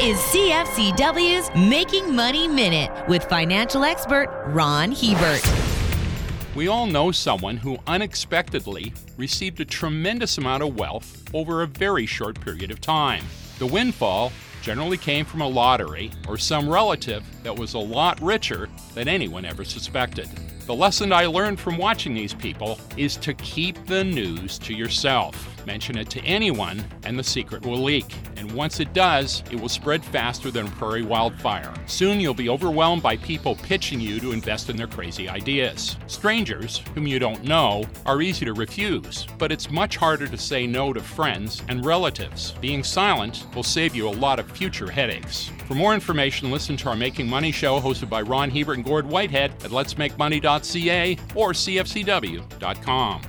is CFCW's Making Money Minute with financial expert Ron Hebert. We all know someone who unexpectedly received a tremendous amount of wealth over a very short period of time. The windfall generally came from a lottery or some relative that was a lot richer than anyone ever suspected. The lesson I learned from watching these people is to keep the news to yourself. Mention it to anyone, and the secret will leak. And once it does, it will spread faster than a prairie wildfire. Soon you'll be overwhelmed by people pitching you to invest in their crazy ideas. Strangers, whom you don't know, are easy to refuse, but it's much harder to say no to friends and relatives. Being silent will save you a lot of future headaches. For more information, listen to our Making Money show hosted by Ron Hebert and Gord Whitehead at letsmakemoney.ca or cfcw.com.